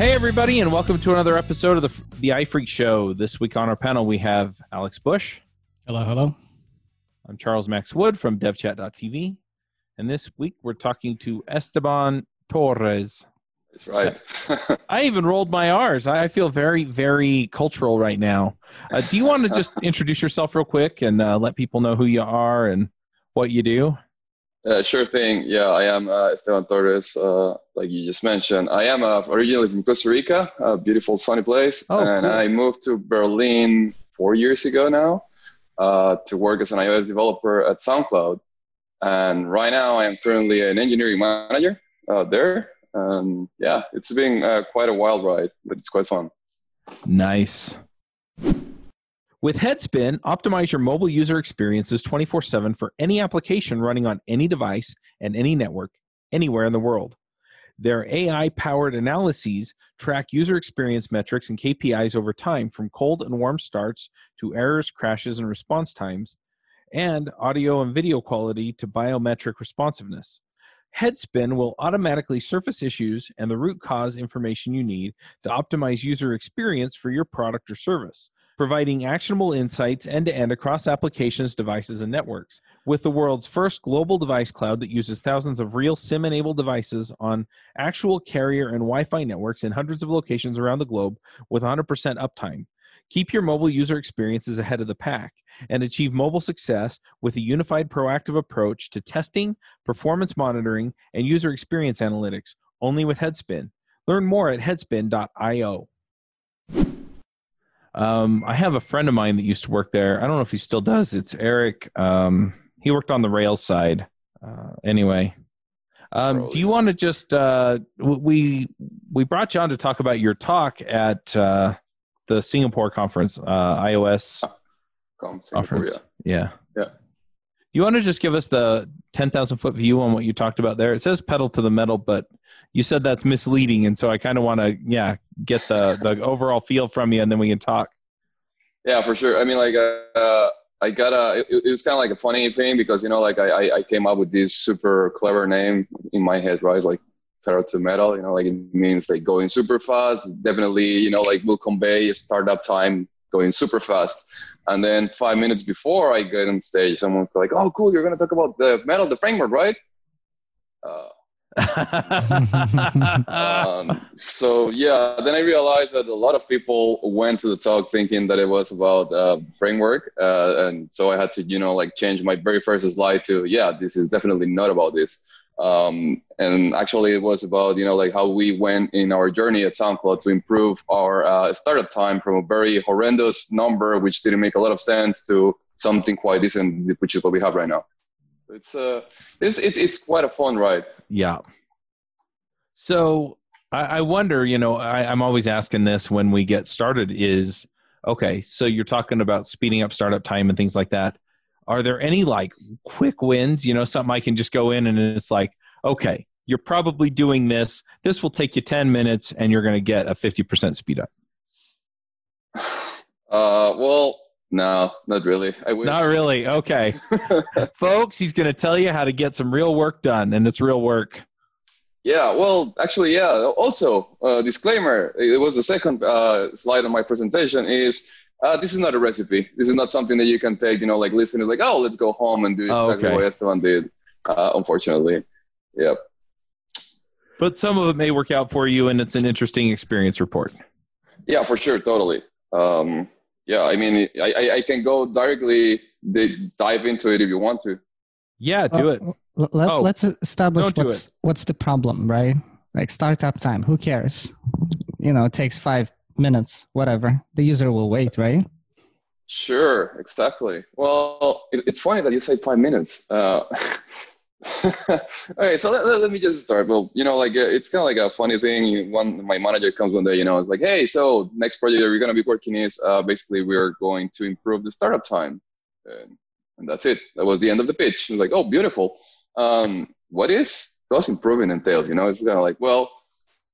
Hey, everybody, and welcome to another episode of the, the iPhreaks Show. This week on our panel, we have Alex Bush. Hello, hello. I'm Charles Max Wood from devchat.tv. And this week, we're talking to Esteban Torres. That's right. I even rolled my R's. I feel very, very cultural right now. Uh, do you want to just introduce yourself real quick and uh, let people know who you are and what you do? Uh, sure thing. Yeah, I am uh, Esteban Torres, uh, like you just mentioned. I am uh, originally from Costa Rica, a beautiful sunny place, Oh, and cool. I moved to Berlin four years ago now uh, to work as an iOS developer at SoundCloud. And right now, I am currently an engineering manager uh, there. And yeah, it's been uh, quite a wild ride, but it's quite fun. Nice. With Headspin, optimize your mobile user experiences 24 7 for any application running on any device and any network, anywhere in the world. Their AI powered analyses track user experience metrics and KPIs over time from cold and warm starts to errors, crashes, and response times, and audio and video quality to biometric responsiveness. Headspin will automatically surface issues and the root cause information you need to optimize user experience for your product or service, providing actionable insights end to end across applications, devices, and networks. With the world's first global device cloud that uses thousands of real SIM enabled devices on actual carrier and Wi Fi networks in hundreds of locations around the globe with 100% uptime. Keep your mobile user experiences ahead of the pack and achieve mobile success with a unified proactive approach to testing, performance monitoring, and user experience analytics only with Headspin. Learn more at headspin.io. Um, I have a friend of mine that used to work there. I don't know if he still does. It's Eric. Um, he worked on the rail side. Uh, anyway, um, do you want to just uh, we we brought you on to talk about your talk at uh, the Singapore conference, uh, iOS Singapore, conference. yeah. Yeah. Yeah. Do you want to just give us the 10,000 foot view on what you talked about there? It says pedal to the metal, but you said that's misleading. And so I kind of want to, yeah, get the, the overall feel from you and then we can talk. Yeah, for sure. I mean, like, uh, I got a. It, it was kind of like a funny thing because you know, like, I, I came up with this super clever name in my head, right? Like, pedal to metal. You know, like it means like going super fast. Definitely, you know, like will convey startup time going super fast. And then five minutes before I get on stage, someone's like, "Oh, cool! You're gonna talk about the metal, the framework, right?" Uh, um, so yeah, then I realized that a lot of people went to the talk thinking that it was about uh, framework, uh, and so I had to, you know, like change my very first slide to, yeah, this is definitely not about this. Um, and actually, it was about, you know, like how we went in our journey at SoundCloud to improve our uh, startup time from a very horrendous number, which didn't make a lot of sense, to something quite decent, which is what we have right now. It's uh, it's it's, it's quite a fun ride. Yeah. So I, I wonder, you know, I, I'm always asking this when we get started is, okay, so you're talking about speeding up startup time and things like that. Are there any like quick wins, you know, something I can just go in and it's like, okay, you're probably doing this. This will take you 10 minutes and you're going to get a 50% speed up. Uh, well, no, not really. I wish. Not really. Okay. Folks, he's going to tell you how to get some real work done, and it's real work. Yeah, well, actually, yeah. Also, uh, disclaimer: it was the second uh, slide on my presentation. Is uh, this is not a recipe. This is not something that you can take. You know, like listen, to, like oh, let's go home and do Oh, exactly okay. what Esteban did. Uh, unfortunately, yeah. But some of it may work out for you, and it's an interesting experience report. Yeah, for sure, totally. Um, yeah, I mean, I, I, I can go directly dive into it if you want to. Yeah, do it. Uh, l- let, Oh, let's establish what's what's the problem, right? Like startup time. Who cares? You know, it takes five minutes, whatever. The user will wait, right? Sure, exactly. Well, it, it's funny that you say five minutes. Uh, okay, so let, let, me just start. Well, you know, like uh, it's kind of like a funny thing. One, my manager comes one day, you know, it's like, hey, so next project we're gonna be working is uh, basically we're going to improve the startup time, and, and that's it. That was the end of the pitch. Like, oh, beautiful. Um, what is does improving entails? You know, it's kind of like, well,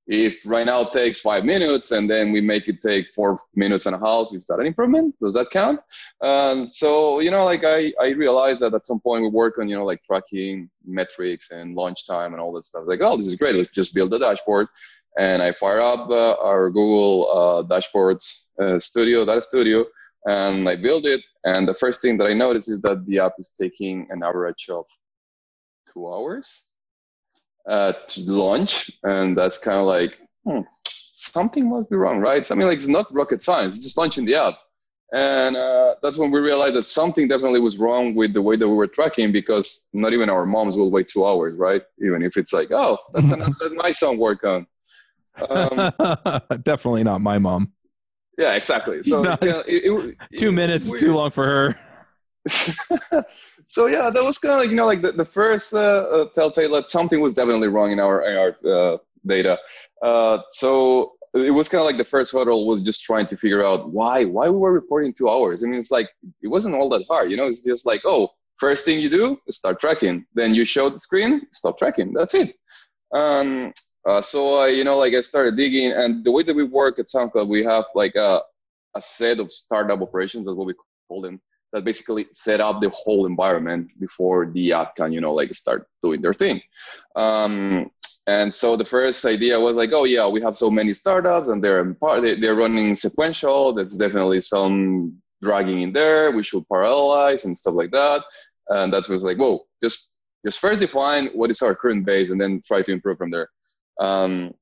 if right now it takes five minutes and then we make it take four minutes and a half, is that an improvement? Does that count? Um, so, you know, like I, I realized that at some point we work on, you know, like tracking metrics and launch time and all that stuff. Like, oh, this is great. Let's just build a dashboard. And I fire up uh, our Google uh, Dashboards uh, Studio, Data Studio, and I build it. And the first thing that I notice is that the app is taking an average of two hours uh, to launch, and that's kind of like hmm, something must be wrong, right? Something like it's not rocket science, just launching the app. And uh, that's when we realized that something definitely was wrong with the way that we were tracking because not even our moms will wait two hours, right? Even if it's like, oh, that's enough that my son work on. Um, definitely not my mom. Yeah, exactly. So not, you know, it, it, two minutes is too long for her. so yeah, that was kind of like you know like the, the first uh, uh, telltale that something was definitely wrong in our our uh, data. Uh, so it was kind of like the first hurdle was just trying to figure out why why we were reporting two hours. I mean, it's like it wasn't all that hard, you know. It's just like oh, first thing you do is start tracking. Then you show the screen, stop tracking. That's it. Um, uh, so I, you know, like I started digging, and the way that we work at SoundCloud, we have like a, a set of startup operations. That's what we call them that basically set up the whole environment before the app can, you know, like start doing their thing. Um, and so the first idea was like, oh yeah, we have so many startups and they're they're running sequential. That's definitely some dragging in there. We should parallelize and stuff like that. And that was like, whoa, just just first define what is our current base and then try to improve from there. Um,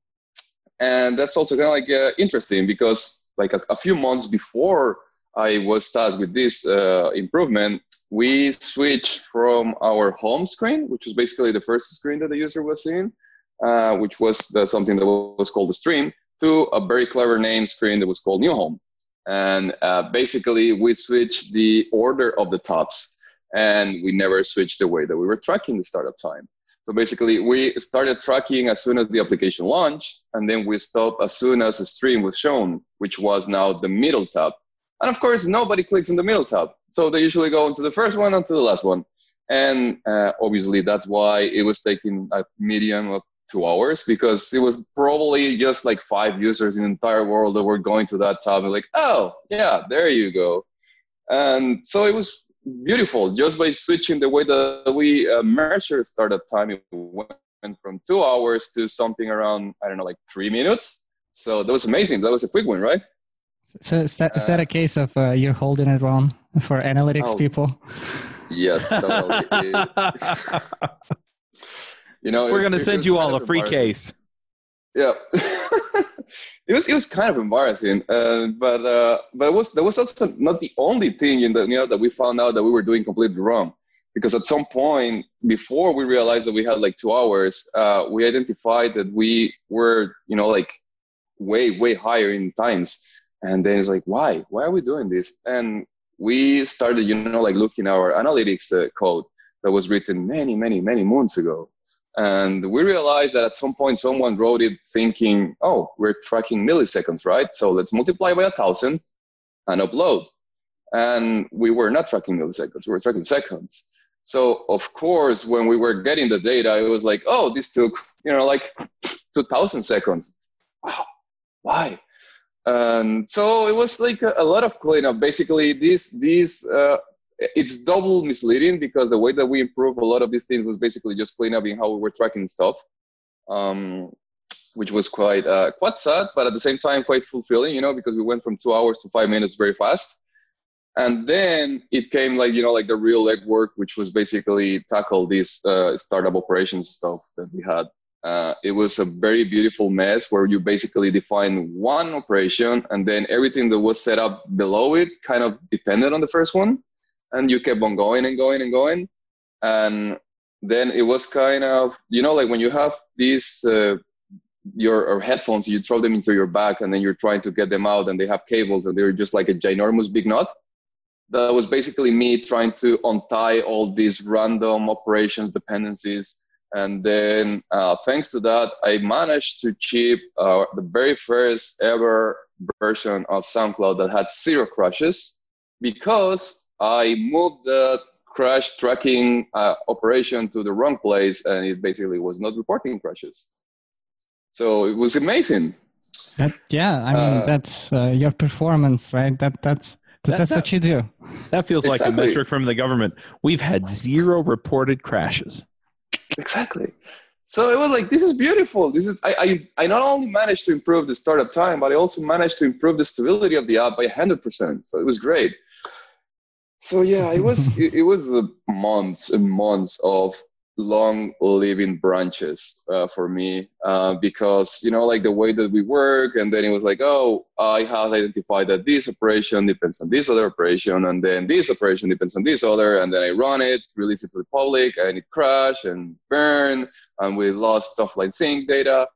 and that's also kind of like uh, interesting because like a, a few months before I was tasked with this uh, improvement, we switched from our home screen, which was basically the first screen that the user was seeing, uh, which was the, something that was called the stream, to a very clever name screen that was called New Home. And uh, basically, we switched the order of the tabs, and we never switched the way that we were tracking the startup time. So basically, we started tracking as soon as the application launched, and then we stopped as soon as the stream was shown, which was now the middle tab. And of course, nobody clicks on the middle tab. So they usually go into the first one and to the last one. And uh, obviously, that's why it was taking a median of two hours because it was probably just like five users in the entire world that were going to that tab and like, oh, yeah, there you go. And so it was beautiful just by switching the way that we uh, startup time. It went from two hours to something around, I don't know, like three minutes. So that was amazing. That was a quick win, right? So is that, is that a uh, case of uh, you're holding it wrong for analytics oh, people? Yes. you know, we're going to send you all a free case. Yeah. it was it was kind of embarrassing, uh, but uh, but it was that was also not the only thing in the you know that we found out that we were doing completely wrong, because at some point before we realized that we had like two hours, uh, we identified that we were you know like way way higher in times and then it's like why? Why are we doing this? And we started you know like looking our analytics uh, code that was written many many many months ago. And we realized that at some point someone wrote it thinking oh we're tracking milliseconds right? So let's multiply by a thousand and upload. And we were not tracking milliseconds we were tracking seconds. So of course when we were getting the data it was like oh this took you know like 2000 seconds. Wow why and so it was like a, a lot of cleanup. Basically, this this uh, it's double misleading because the way that we improve a lot of these things was basically just cleanup in how we were tracking stuff, um, which was quite uh, quite sad, but at the same time quite fulfilling. You know, because we went from two hours to five minutes very fast. And then it came like you know like the real legwork, which was basically tackle this uh, startup operations stuff that we had uh, it was a very beautiful mess where you basically define one operation and then everything that was set up below it kind of depended on the first one. And you kept on going and going and going. And then it was kind of you know like when you have these uh, your headphones you throw them into your back and then you're trying to get them out and they have cables and they're just like a ginormous big knot. That was basically me trying to untie all these random operations dependencies and then, uh, thanks to that, I managed to ship uh, the very first ever version of SoundCloud that had zero crashes because I moved the crash tracking uh, operation to the wrong place and it basically was not reporting crashes. So it was amazing. That, yeah, I mean Uh, that's uh, your performance, right? That that's That- that's that- what you do. That feels like a metric from the government. We've had zero reported crashes. Exactly. So it was like, this is beautiful. This is I, I I not only managed to improve the startup time, but I also managed to improve the stability of the app by hundred percent. So it was great. So yeah, it was it, it was months and months of long living branches uh, for me uh, because you know like the way that we work and then it was like oh i have identified that this operation depends on this other operation and then this operation depends on this other and then i run it release it to the public and it crash and burn and we lost offline sync data.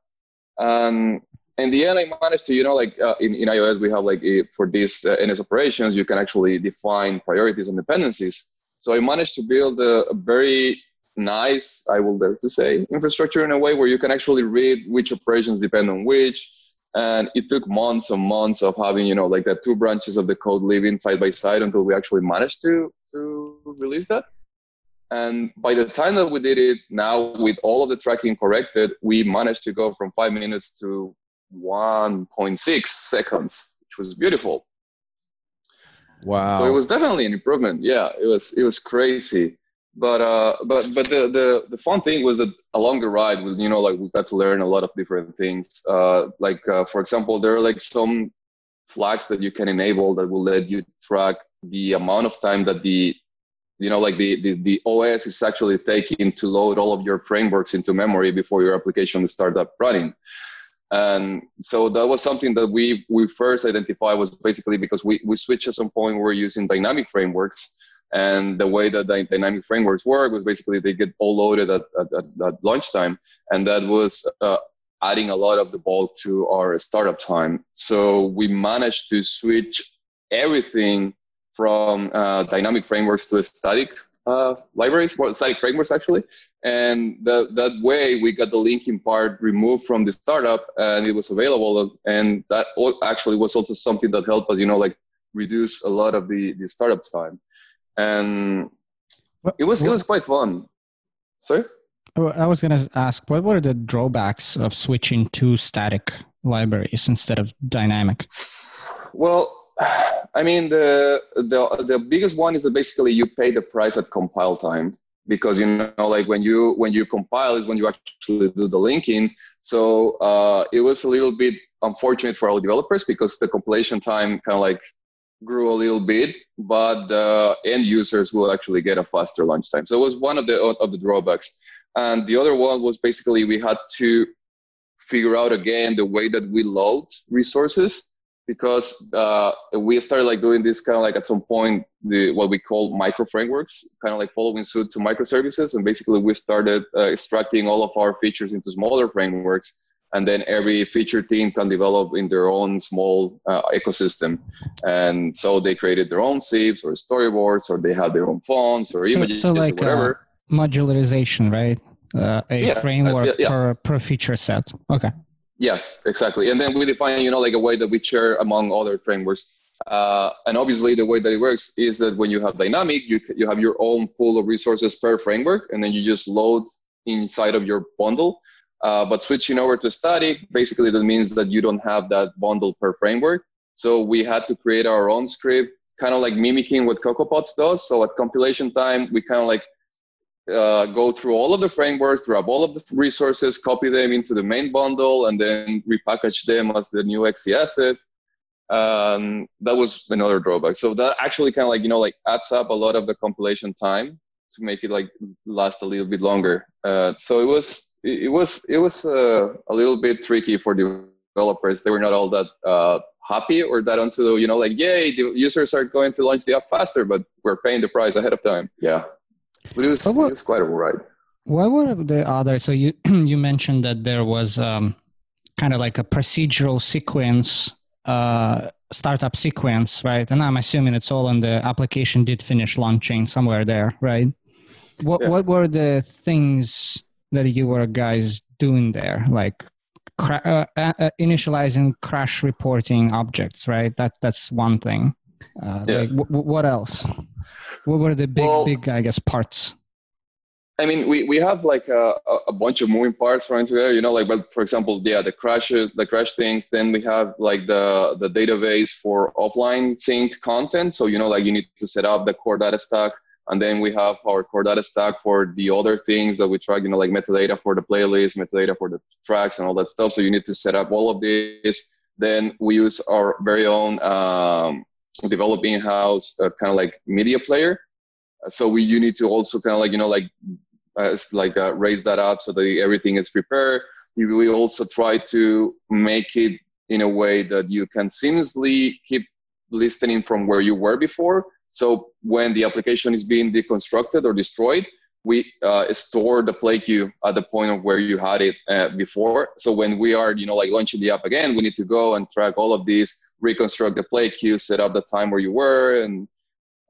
Um, in the end i managed to you know like uh, in, in ios we have like a, for these uh, NSOperations you can actually define priorities and dependencies. So i managed to build a, a very nice, I will dare to say, infrastructure in a way where you can actually read which operations depend on which. And it took months and months of having, you know, like the two branches of the code living side by side until we actually managed to to release that. And by the time that we did it, now with all of the tracking corrected, we managed to go from five minutes to 1.6 seconds, which was beautiful. Wow. So it was definitely an improvement. Yeah, it was it was crazy but uh but but the the the fun thing was that along the ride you know like we got to learn a lot of different things. Uh like uh, for example there are like some flags that you can enable that will let you track the amount of time that the you know like the, the the os is actually taking to load all of your frameworks into memory before your application start up running. And so that was something that we we first identified was basically because we we switched at some point we were using dynamic frameworks and the way that the dynamic frameworks work was basically they get all loaded at, at, at, launch time. And that was uh, adding a lot of the bulk to our startup time. So we managed to switch everything from uh, dynamic frameworks to static uh, libraries, well, static frameworks actually. And that, that way we got the linking part removed from the startup and it was available. And that actually was also something that helped us, you know, like reduce a lot of the, the startup time and it was it was quite fun. Sorry. I was going to ask, what were the drawbacks of switching to static libraries instead of dynamic? Well, I mean the the the biggest one is that basically you pay the price at compile time because you know like when you when you compile is when you actually do the linking. So uh, it was a little bit unfortunate for our developers because the compilation time kind of like grew a little bit, but the end users will actually get a faster launch time. So it was one of the of the drawbacks. And the other one was basically we had to figure out again the way that we load resources because uh, we started like doing this kind of like at some point the what we call micro frameworks, kind of like following suit to microservices. And basically we started uh, extracting all of our features into smaller frameworks and then every feature team can develop in their own small uh, ecosystem and so they created their own sieves or storyboards or they had their own fonts or So- images so like, or whatever uh, Modularization, right? Uh, a Yeah, uh, framework yeah, yeah. per per feature set. Okay. yes exactly and then we define you know like a way that we share among other frameworks uh, and obviously the way that it works is that when you have dynamic you, you have your own pool of resources per framework and then you just load inside of your bundle uh, but switching over to static, basically that means that you don't have that bundle per framework. So we had to create our own script, kind of like mimicking what CocoaPods does. So at compilation time, we kind of like uh, go through all of the frameworks, grab all of the resources, copy them into the main bundle, and then repackage them as the new XC asset. Um, that was another drawback. So that actually kind of like you know like adds up a lot of the compilation time to make it like last a little bit longer. Uh, so it was it it was it was uh, a little bit tricky for developers. They were not all that uh, happy or that onto you know like yay the users are going to launch the app faster, but we're paying the price ahead of time. Yeah, but it was, what- it was quite a ride. What were the other? So you you mentioned that there was um, kind of like a procedural sequence, uh, startup sequence, right? And I'm assuming it's all in the application did finish launching somewhere there, right? What Yeah. what were the things that you were guys doing there, like? Cra- uh, uh, uh, initializing crash reporting objects, right? That that's one thing. Uh, Yeah. like, w- w- what else? What were the big Well- big I guess parts? I mean, we, we have like a, a bunch of moving parts right there, you know, like, but for example, yeah, the crashes, the crash things, then we have like the, the database for offline synced content. So, you know, like you need to set up the core data stack. And then we have our core data stack for the other things that we track, you know, like metadata for the playlist, metadata for the tracks and all that stuff. So you need to set up all of this. Then we use our very own um, developing house uh, kind of like media player. So we you need to also kind of like you know like uh, like uh, raise that up so that everything is prepared. We also try to make it in a way that you can seamlessly keep listening from where you were before. So when the application is being deconstructed or destroyed, we uh, store the play queue at the point of where you had it uh, before. So when we are, you know, like launching the app again, we need to go and track all of these, reconstruct the play queue, set up the time where you were, and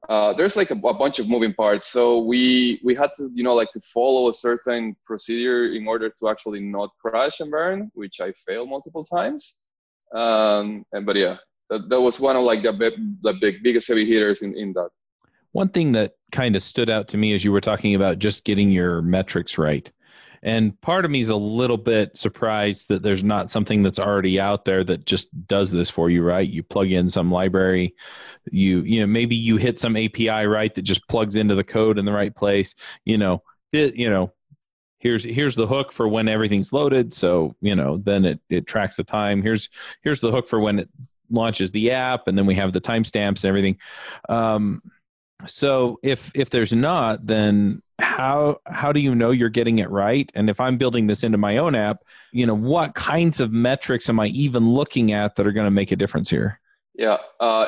uh, there's like a, a, bunch of moving parts. So we we had to you know like to follow a certain procedure in order to actually not crash and burn, which I failed multiple times. Um, and but yeah, that, that was one of like the the big biggest heavy hitters in in that. One thing that kind of stood out to me as you were talking about just getting your metrics right and part of me is a little bit surprised that there's not something that's already out there that just does this for you, right? You plug in some library, you you know maybe you hit some API right that just plugs into the code in the right place. You know, it, you know, here's here's the hook for when everything's loaded. So you know, then it it tracks the time. Here's here's the hook for when it launches the app, and then we have the timestamps and everything. Um, so if if there's not, then how how do you know you're getting it right? And if i'm building this into my own app you know what kinds of metrics am i even looking at that are going to make a difference here? Yeah uh,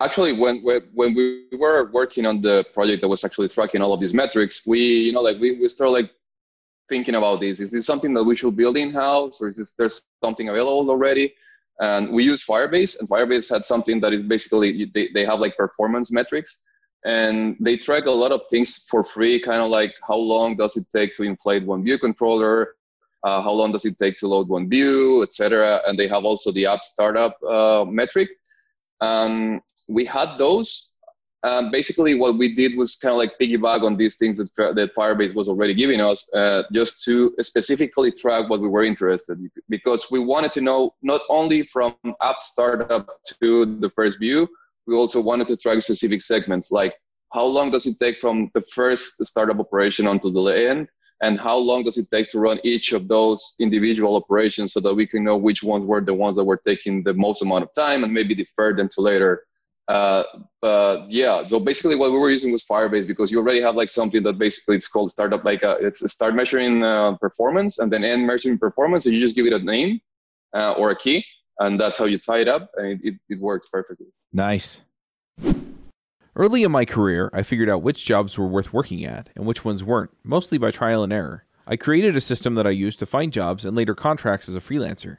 actually when, when we were working on the project that was actually tracking all of these metrics we you know like we, we started like thinking about this. Is this something that we should build in house or is this there's something available already and we use firebase and firebase had something that is basically they, they have like performance metrics and they track a lot of things for free kind of like how long does it take to inflate one view controller? Uh, how long does it take to load one view etc and they have also the app startup uh, metric. Um, we had those um, basically what we did was kind of like piggyback on these things that, that firebase was already giving us uh, just to specifically track what we were interested in because we wanted to know not only from app startup to the first view we also wanted to track specific segments like how long does it take from the first startup operation until the end and how long does it take to run each of those individual operations so that we can know which ones were the ones that were taking the most amount of time and maybe defer them to later uh, but yeah so basically what we were using was firebase because you already have like something that basically it's called startup like a, uh, it's a start measuring uh, performance and then end measuring performance and you just give it a name uh, or a key and that's how you tie it up and it, it, it works perfectly Nice. Early in my career, I figured out which jobs were worth working at and which ones weren't, mostly by trial and error. I created a system that I used to find jobs and later contracts as a freelancer.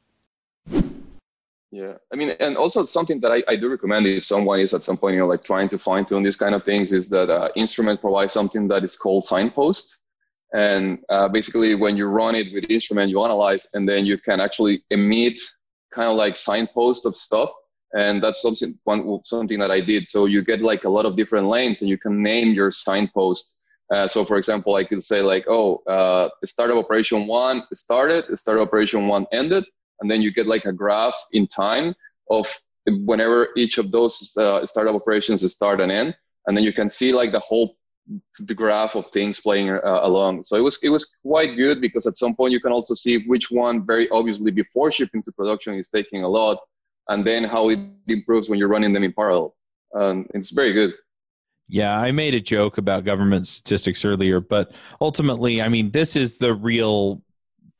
Yeah, I mean, and also something that I, I do recommend if someone is at some point, you know, like trying to fine tune these kind of things is that uh, Instrument provides something that is called signpost. And uh, basically, when you run it with Instrument, you analyze, and then you can actually emit kind of like signpost of stuff and that's something one something that I did. So you get like a lot of different lanes, and you can name your signpost. Uh, so for example, I could say like, oh, uh, startup operation one started, startup operation one ended, and then you get like a graph in time of whenever each of those uh, startup operations start and end, and then you can see like the whole the graph of things playing uh, along. So it was it was quite good because at some point you can also see which one very obviously before shipping to production is taking a lot and then how it improves when you're running them in parallel. Um, it's very good. Yeah, I made a joke about government statistics earlier, but ultimately, I mean, this is the real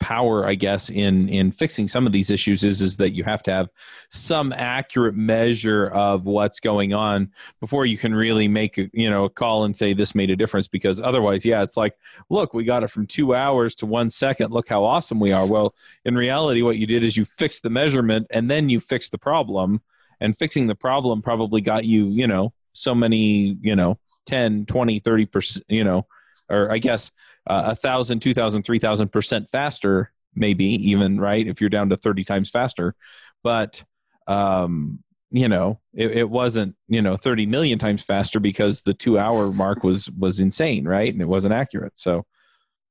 power i guess in in fixing some of these issues is is that you have to have some accurate measure of what's going on before you can really make a you know a call and say this made a difference because otherwise yeah it's like look we got it from two hours to one second. Look how awesome we are. Well in reality what you did is you fixed the measurement and then you fixed the problem and fixing the problem probably got you you know so many you know 10 20 30 percent you know or i guess uh, a thousand, two thousand, three thousand percent faster, maybe even right if you're down to thirty times faster. But um, you know, it, it wasn't you know thirty million times faster because the two hour mark was was insane, right? And it wasn't accurate. So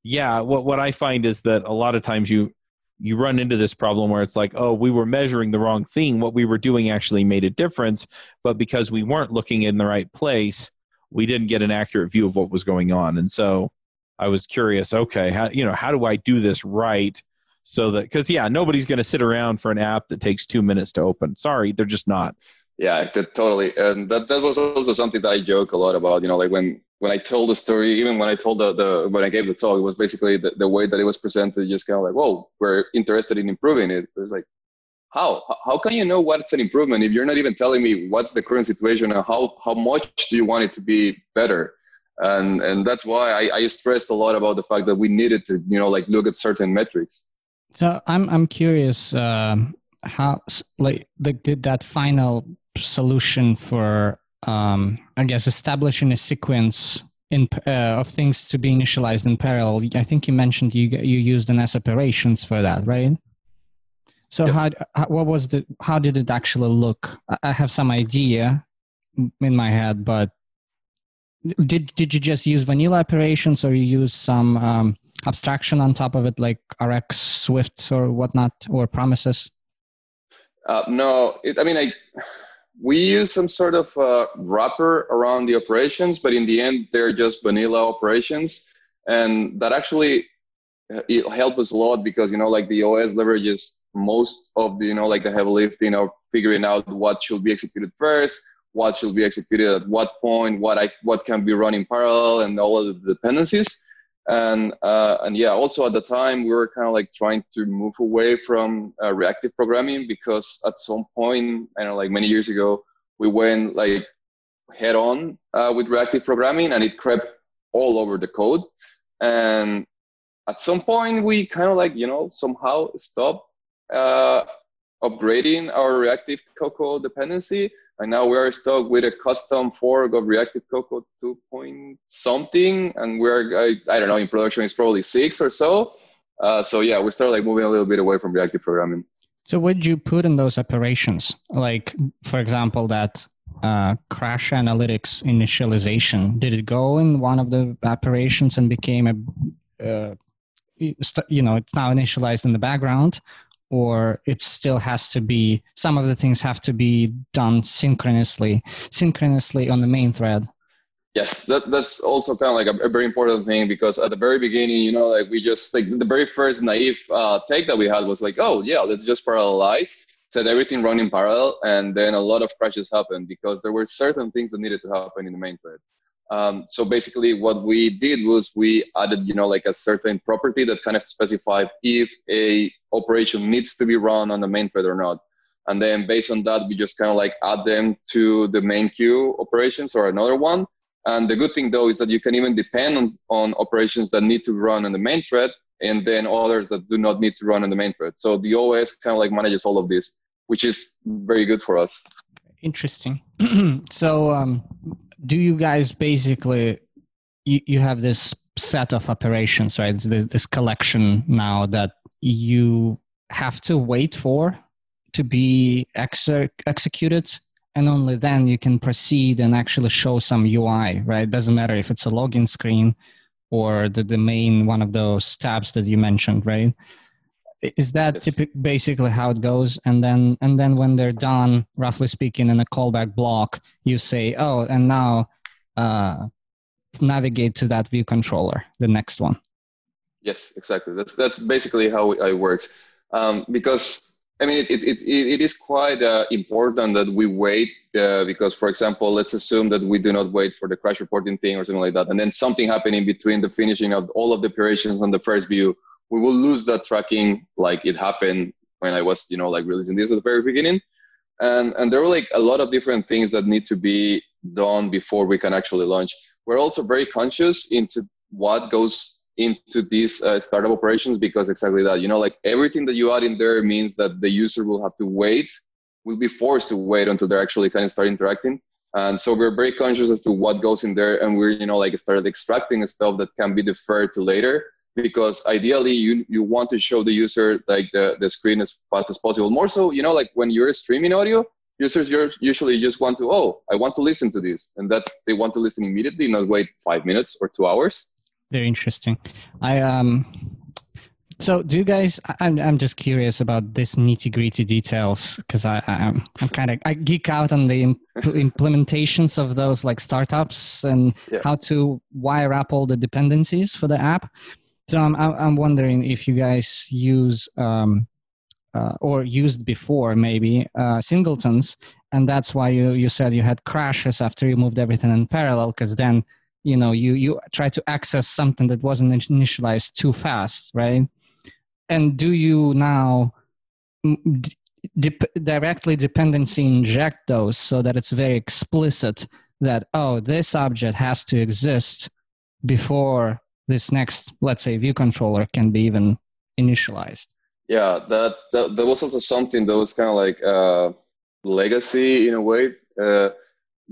yeah, what what I find is that a lot of times you you run into this problem where it's like, oh, we were measuring the wrong thing. What we were doing actually made a difference, but because we weren't looking in the right place, we didn't get an accurate view of what was going on. And so I was curious. Okay, how you know how do I do this right? So that because yeah, nobody's going to sit around for an app that takes two minutes to open. Sorry, they're just not. Yeah, totally. And that that was also something that I joke a lot about. You know, like when when I told the story, even when I told the, the when I gave the talk, it was basically the, the way that it was presented, just kind of like, whoa, we're interested in improving it. It was like, how how can you know what's an improvement if you're not even telling me what's the current situation and how how much do you want it to be better? And and that's why I, I stressed a lot about the fact that we needed to you know like look at certain metrics. So i'm i'm curious uh, how like the, did that final solution for um i guess establishing a sequence in uh, of things to be initialized in parallel. I think you mentioned you you used NSOperations for that right? So yes. how, how what was the how did it actually look? I have some idea in my head but did did you just use vanilla operations or you use some um, abstraction on top of it like RxSwift or whatnot or promises? Uh, no it, i mean i we use some sort of uh, wrapper around the operations but in the end they're just vanilla operations. And that actually uh, it helped us a lot because you know like the os leverages most of the you know like the heavy lifting of figuring out what should be executed first what should be executed at what point, what I what can be run in parallel, and all of the dependencies. And uh, and yeah, also at the time we were kind of like trying to move away from uh, reactive programming because at some point, I know, like many years ago, we went like head on uh, with reactive programming, and it crept all over the code. And at some point, we kind of like you know somehow stopped uh, upgrading our reactive Cocoa dependency and now we are stuck with a custom fork of ReactiveCocoa 2 point something, and we're I, I don't know in production it's probably six or so. Uh, so yeah, we start like moving a little bit away from reactive programming. So what did you put in those operations? Like for example, that uh, Crashlytics initialization. Did it go in one of the operations and became a uh, you know it's now initialized in the background or it still has to be some of the things have to be done synchronously synchronously on the main thread. Yes that, that's also kind of like a, a, very important thing because at the very beginning you know like we just like the very first naive uh, take that we had was like oh yeah let's just parallelize set everything run in parallel and then a lot of crashes happened because there were certain things that needed to happen in the main thread um, so basically what we did was we added, you know, like a certain property that kind of specified if a operation needs to be run on the main thread or not. And then based on that, we just kind of like add them to the main queue operations or another one. And the good thing though is that you can even depend on, on operations that need to run on the main thread and then others that do not need to run on the main thread. So the OS kind of like manages all of this, which is very good for us. Interesting. so um, do you guys basically you, you have this set of operations right? This collection now that you have to wait for to be ex- executed and only then you can proceed and actually show some ui right? It doesn't matter if it's a login screen or the, the main one of those tabs that you mentioned right is that yes. typic, basically how it goes? And then and then when they're done roughly speaking in a callback block you say oh and now uh, navigate to that view controller the next one. Yes exactly. That's that's basically how it works. Um, because i mean it, it, it, it is quite uh, important that we wait uh, because for example let's assume that we do not wait for the crash reporting thing or something like that and then something happening between the finishing of all of the operations on the first view we will lose that tracking like it happened when I was, you know, like releasing this at the very beginning. And, and there were like a lot of different things that need to be done before we can actually launch. We're also very conscious into what goes into these uh, startup operations because exactly that, you know, like everything that you add in there means that the user will have to wait, will be forced to wait until they're actually kind of start interacting. And so we're very conscious as to what goes in there, and we're you know like started extracting stuff that can be deferred to later because ideally you you want to show the user like the, the screen as fast as possible. More so, you know, like when you're streaming audio, users usually just want to oh I want to listen to this, and that's they want to listen immediately, not wait five minutes or two hours. Very interesting. I um so, do you guys? I'm I'm just curious about this nitty gritty details because I I'm, I'm kind of I geek out on the imp- implementations of those like startups and yeah. how to wire up all the dependencies for the app. So I'm I'm wondering if you guys use um, uh, or used before maybe uh, singletons, and that's why you you said you had crashes after you moved everything in parallel because then you know you you try to access something that wasn't initialized too fast, right? and do you now directly dependency inject those so that it's very explicit that oh this object has to exist before this next let's say view controller can be even initialized. Yeah that that, that was also something that was kind of like uh, legacy in a way. Uh,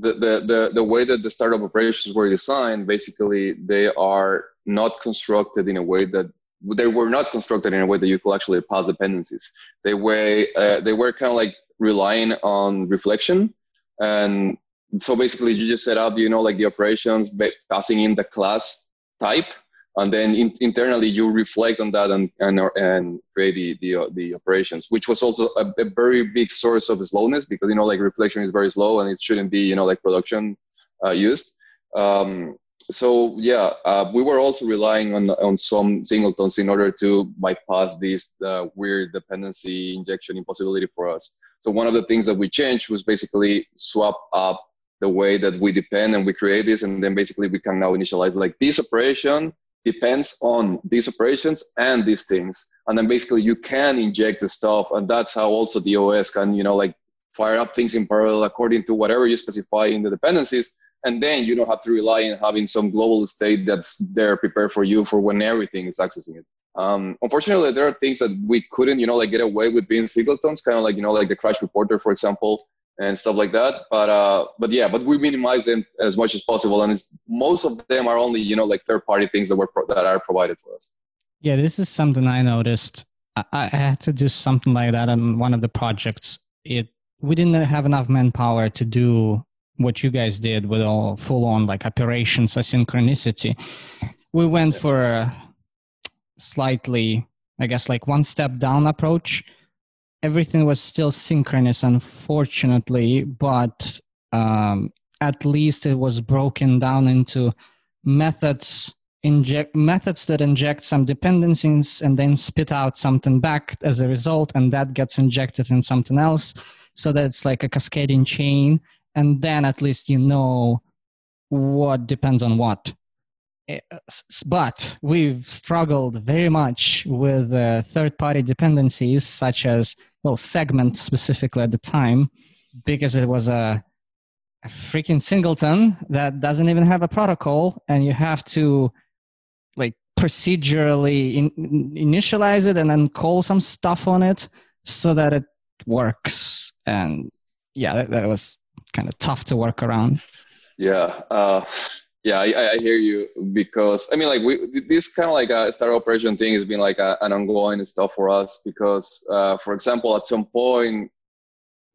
the, the, the, the way that the startup operations were designed basically they are not constructed in a way that they were not constructed in a way that you could actually pass dependencies. They were uh, they were kind of like relying on reflection, and so basically you just set up you know like the operations passing in the class type, and then in, internally you reflect on that and and, and create the, the the operations, which was also a, a very big source of slowness because you know like reflection is very slow and it shouldn't be you know like production uh, used. Um, so yeah, uh, we were also relying on on some singletons in order to bypass this uh, weird dependency injection impossibility for us. So one of the things that we changed was basically swap up the way that we depend and we create this, and then basically we can now initialize like this operation depends on these operations and these things, and then basically you can inject the stuff, and that's how also the OS can you know like fire up things in parallel according to whatever you specify in the dependencies. And then you don't have to rely on having some global state that's there prepared for you for when everything is accessing it. Um, unfortunately, there are things that we couldn't, you know, like get away with being singletons, kind of like you know, like the crash reporter, for example, and stuff like that. But uh, but yeah, but we minimize them as much as possible, and most of them are only, you know, like third-party things that were pro- that are provided for us. Yeah, this is something I noticed. I, I had to do something like that on one of the projects. It we didn't have enough manpower to do what you guys did with all full on like operations asynchronicity. We went for a slightly, I guess, like one step down approach. Everything was still synchronous, unfortunately, but um, at least it was broken down into methods inject methods that inject some dependencies and then spit out something back as a result and that gets injected in something else. So that it's like a cascading chain and then at least you know what depends on what but we've struggled very much with uh, third party dependencies such as well segment specifically at the time because it was a, a, freaking singleton that doesn't even have a protocol and you have to like procedurally in, initialize it and then call some stuff on it so that it works and yeah that, that was kind of tough to work around. Yeah, uh, yeah, I, I, hear you because I mean, like we this kind of like a star operation thing has been like a, an ongoing stuff for us because, uh, for example, at some point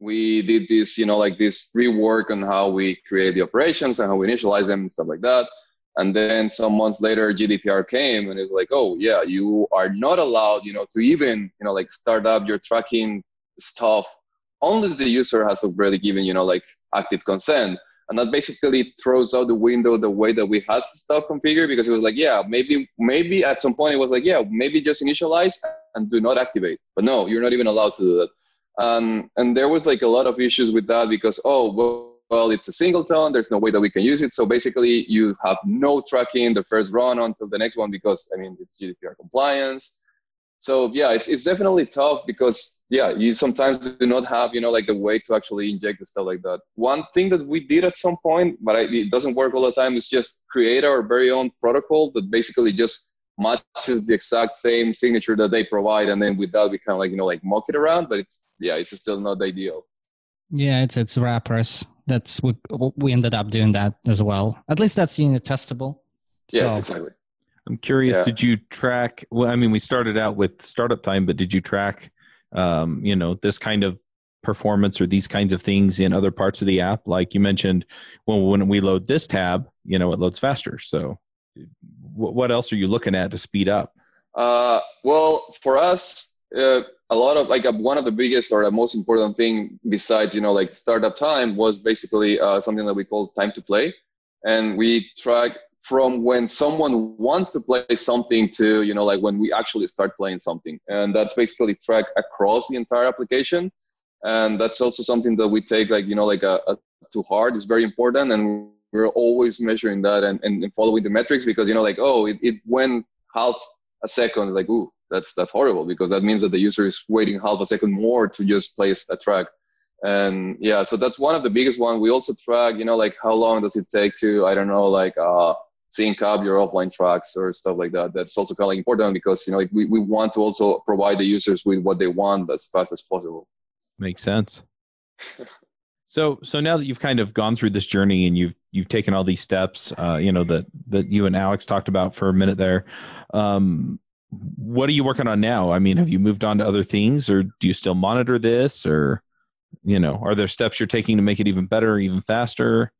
we did this, you know, like this rework on how we create the operations and how we initialize them and stuff like that. And then some months later, GDPR came and it's like, oh yeah, you are not allowed, you know, to even, you know, like start up your tracking stuff unless the user has already given, you know, like active consent. And that basically throws out the window the way that we had stuff configured because it was like, yeah, maybe maybe at some point it was like, yeah, maybe just initialize and do not activate. But no, you're not even allowed to do that. Um, and there was like a lot of issues with that because oh well, well it's a singleton there's no way that we can use it so basically you have no tracking the first run until the next one because i mean it's gdpr compliance so yeah, it's, it's definitely tough because yeah, you sometimes do not have, you know, like the way to actually inject the stuff like that. One thing that we did at some point, but it doesn't work all the time, is just create our very own protocol that basically just matches the exact same signature that they provide. And then with that, we kind of like, you know, like mock it around, but it's, yeah, it's still not ideal. Yeah, it's, it's wrappers. That's what we ended up doing that as well. At least that's unit testable. Yes, so, exactly. I'm curious, yeah. did you track? Well, I mean, we started out with startup time, but did you track, um, you know, this kind of performance or these kinds of things in other parts of the app? Like you mentioned, well, when we load this tab, you know, it loads faster. So, what else are you looking at to speed up? Uh, well, for us, uh, a lot of like uh, one of the biggest or the most important thing besides you know like startup time was basically uh, something that we call time to play, and we track from when someone wants to play something to you know like when we actually start playing something. And that's basically track across the entire application. And that's also something that we take like you know like a, a to heart. Is very important. And we're always measuring that and, and, and, following the metrics because you know like oh it, it went half a second. Like ooh that's that's horrible because that means that the user is waiting half a second more to just place a track. And yeah so that's one of the biggest one. We also track you know like how long does it take to i don't know like uh sync up your offline tracks or stuff like that. That's also kind of important because you know we, we want to also provide the users with what they want as fast as possible. Makes sense. so so now that you've kind of gone through this journey and you've you've taken all these steps, uh, you know that that you and Alex talked about for a minute there. Um, what are you working on now? I mean, have you moved on to other things, or do you still monitor this, or you know, are there steps you're taking to make it even better, even faster?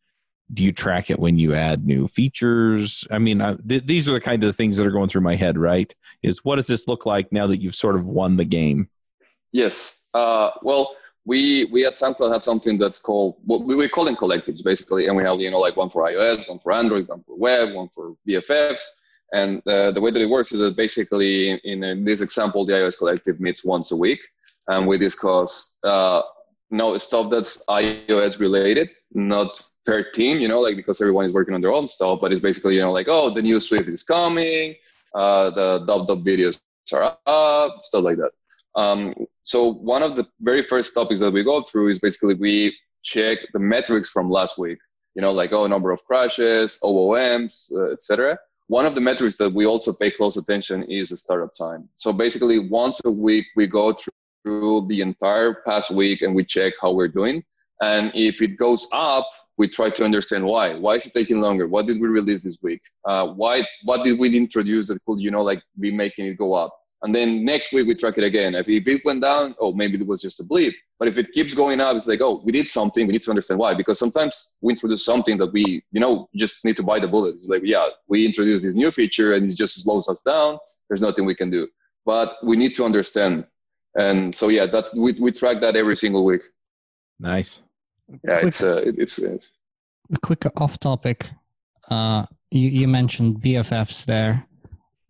Do you track it when you add new features? I mean I, th- these are the kind of things that are going through my head right? Is what does this look like now that you've sort of won the game? Yes. Uh, well we we at SoundCloud have something that's called what we, we call in collectives basically. And we have you know like one for ios one for android one for web one for bffs and uh, the way that it works is that basically in, in, this example the ios collective meets once a week. And we discuss uh, no stuff that's ios related not per team, you know, like because everyone is working on their own stuff, but it's basically, you know, like, oh, the new Swift is coming, uh, the dub dub videos are up, stuff like that. Um, so one of the very first topics that we go through is basically we check the metrics from last week, you know, like, oh, number of crashes, OOMs, uh, etc. One of the metrics that we also pay close attention is the startup time. So basically once a week, we go through the entire past week and we check how we're doing. And if it goes up, we try to understand why. Why is it taking longer? What did we release this week? Uh, why? What did we introduce that could, you know, like be making it go up? And then next week we track it again. If it went down, oh, maybe it was just a blip. But if it keeps going up, it's like, oh, we did something. We need to understand why. Because sometimes we introduce something that we, you know, just need to buy the bullet. It's like, yeah, we introduced this new feature and it just slows us down. There's nothing we can do. But we need to understand. And so, yeah, that's we, we track that every single week. Nice yeah, quick, it's, uh, it's it's a quick off topic. Uh, you you mentioned BFFs there,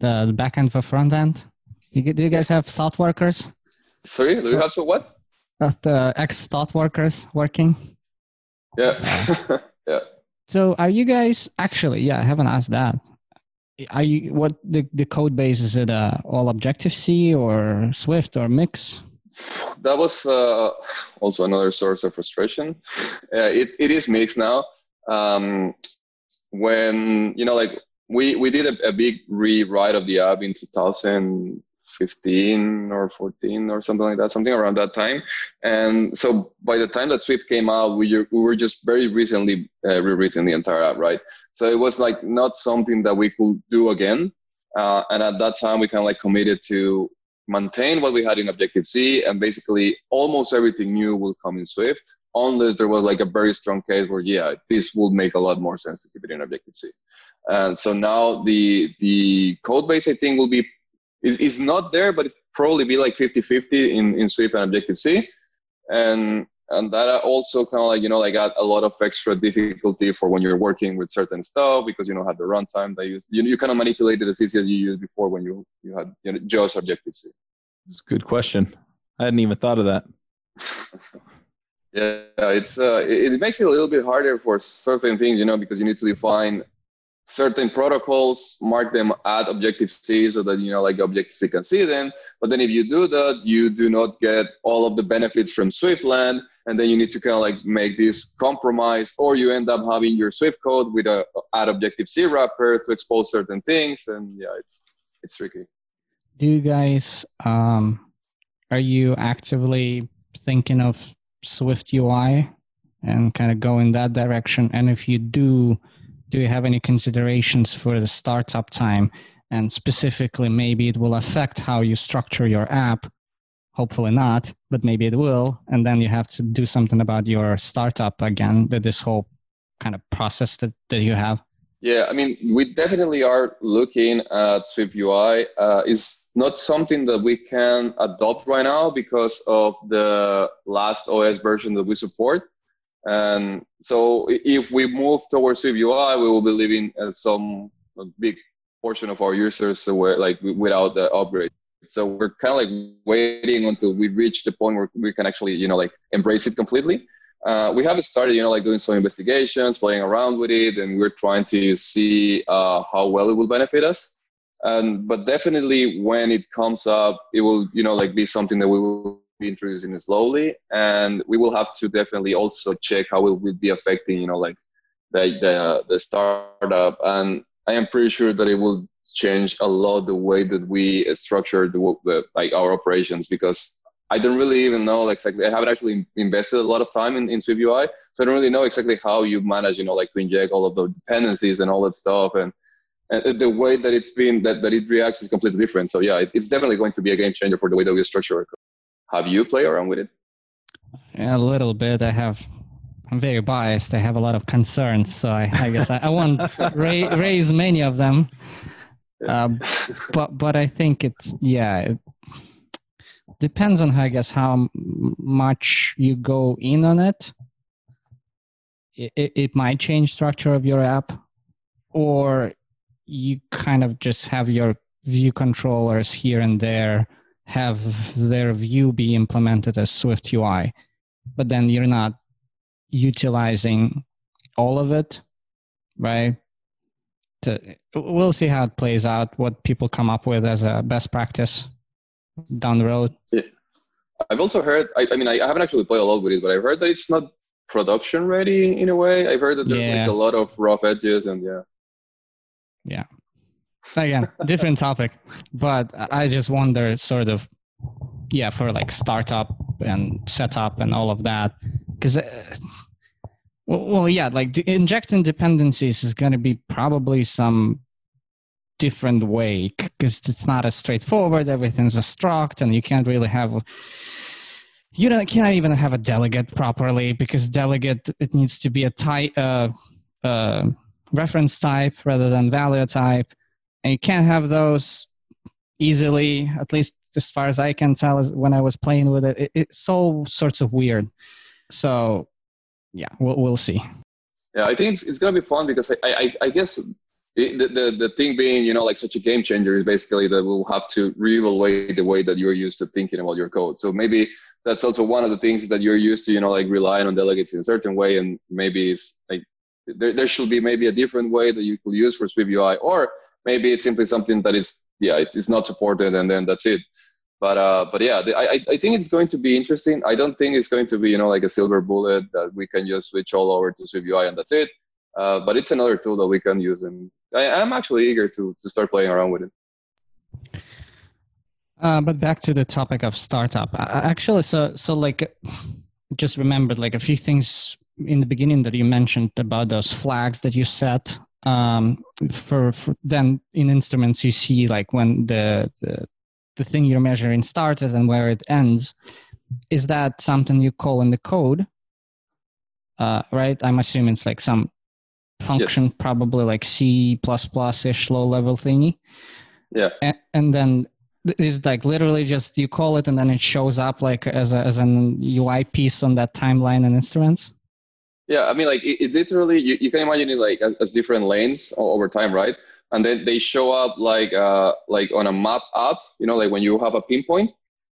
the, the back end for front end. You, do you guys have thought workers? Sorry, do you have so what? Uh, the ex thought workers working. Yeah, yeah. So are you guys actually? Yeah, I haven't asked that. Are you what the the code base is it uh, all Objective C or Swift or mix? that was uh, also another source of frustration. Uh, it, it is mixed now. Um, when, you know, like we, we did a, a, big rewrite of the app in 2015 or 14 or something like that, something around that time. And so by the time that Swift came out, we, we were just very recently uh, rewritten the entire app, right? So it was like not something that we could do again. Uh, and at that time, we kind of like committed to maintain what we had in Objective C, and basically almost everything new will come in Swift, unless there was like a very strong case where, yeah, this would make a lot more sense to keep it in Objective C. And so now the the code base, I think, will be is, is not there, but it probably be like 50-50 in, in Swift and Objective C. And and that also kind of like you know like add a lot of extra difficulty for when you're working with certain stuff because you don't have the runtime that you you, you kind of manipulate it as easy as you used before when you you had you know, just Objective C. It's a good question. I hadn't even thought of that. yeah, it's uh, it, it makes it a little bit harder for certain things, you know, because you need to define certain protocols mark them at Objective C so that you know like Objective C can see them. But then if you do that, you do not get all of the benefits from Swiftland, and then you need to kind of like make this compromise, or you end up having your Swift code with a at Objective C wrapper to expose certain things, and yeah, it's it's tricky. Do you guys um, are you actively thinking of Swift UI and kind of go in that direction? And if you do do you have any considerations for the startup time? And specifically, maybe it will affect how you structure your app. Hopefully not, but maybe it will. And then you have to do something about your startup again, that this whole kind of process that, that you have. Yeah, I mean, we definitely are looking at Swift UI. Uh, not something that we can adopt right now because of the last OS version that we support. And so if we move towards UI, we will be leaving uh, some big portion of our users like without the upgrade. So we're kind of like waiting until we reach the point where we can actually, you know, like embrace it completely. Uh, we haven't started, you know, like doing some investigations, playing around with it, and we're trying to see uh, how well it will benefit us. And but definitely when it comes up, it will, you know, like be something that we will be introducing slowly, and we will have to definitely also check how it will be affecting, you know, like the the the startup. And I am pretty sure that it will change a lot the way that we structure the, the like our operations because I don't really even know exactly. I haven't actually invested a lot of time in, in Swift UI, so I don't really know exactly how you manage, you know, like to inject all of the dependencies and all that stuff. And, and the way that it's been that, that it reacts is completely different. So yeah, it, it's definitely going to be a game changer for the way that we structure our. Have you played around with it? A little bit. I have. I'm very biased. I have a lot of concerns, so I, I guess I, I won't ra- raise many of them. Uh, but but I think it's yeah. It depends on I guess how much you go in on it. It, it, it might change structure of your app, or you kind of just have your view controllers here and there have their view be implemented as Swift UI, but then you're not utilizing all of it, right? To, we'll see how it plays out, what people come up with as a best practice down the road. Yeah. I've also heard, I, I mean, I haven't actually played a lot with it, but I've heard that it's not production ready in a way. I've heard that there's yeah. like a lot of rough edges and yeah. Yeah again different topic but i just wonder sort of yeah for like startup and setup and all of that because uh, well, yeah like injecting dependencies is going to be probably some different way because it's not as straightforward everything's a struct and you can't really have you don't can't even have a delegate properly because delegate it needs to be a type uh, uh, reference type rather than value type and you can't have those easily at least as far as i can tell when i was playing with it, it it's all sorts of weird. So yeah we'll, we'll see. Yeah i think it's, it's going to be fun because i i, I guess it, the, the, the thing being you know like such a game changer is basically that we'll have to reevaluate the way that you're used to thinking about your code. So maybe that's also one of the things that you're used to you know like relying on delegates in a certain way and maybe it's like there, there should be maybe a different way that you could use for Swift UI, or maybe it's simply something that is yeah it's not supported and then that's it. But uh but yeah the, i i think it's going to be interesting. I don't think it's going to be you know like a silver bullet that we can just switch all over to swift ui and that's it. Uh, but it's another tool that we can use and I, am actually eager to to start playing around with it. Uh, but back to the topic of startup. Actually so so like just remembered like a few things in the beginning that you mentioned about those flags that you set um, for, for, then in instruments you see like when the, the the thing you're measuring started and where it ends is that something you call in the code? Uh, right? I'm assuming it's like some function yes. probably like c++ ish low level thingy. Yeah. And, and then is like literally just you call it and then it shows up like as a, as an ui piece on that timeline and instruments yeah, I mean, like it, it literally, you, you, can imagine it like as, as, different lanes over time, right? And then they show up like uh, like on a map app, you know, like when you have a pinpoint,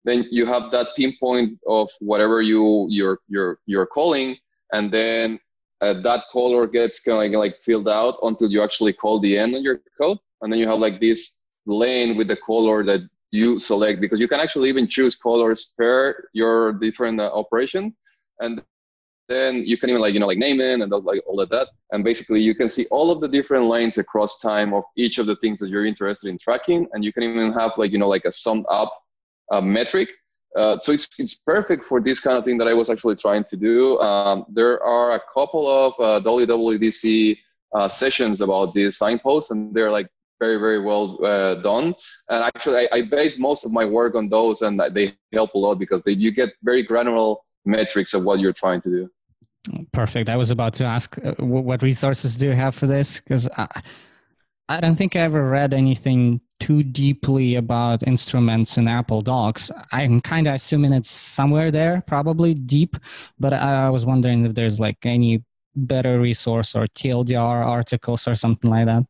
then you have that pinpoint of whatever you you're you're you're calling, and then uh, that color gets kind of like, filled out until you actually call the end on your code, and then you have like this lane with the color that you select because you can actually even choose colors per your different uh, operation, and then you can even like you know like name it and like all of that and basically you can see all of the different lanes across time of each of the things that you're interested in tracking and you can even have like you know like a summed up uh, metric uh, so it's, it's perfect for this kind of thing that I was actually trying to do. Um, there are a couple of uh, WWDC uh, sessions about these signposts, and they're like very, very well uh, done. And actually, I, I, base most of my work on those, and they help a lot because they, you get very granular metrics of what you're trying to do. Perfect. I was about to ask uh, what resources do you have for this because I, I don't think I ever read anything too deeply about instruments in Apple Docs. I'm kind of assuming it's somewhere there, probably deep, but I, I was wondering if there's like any better resource or TLDR articles or something like that.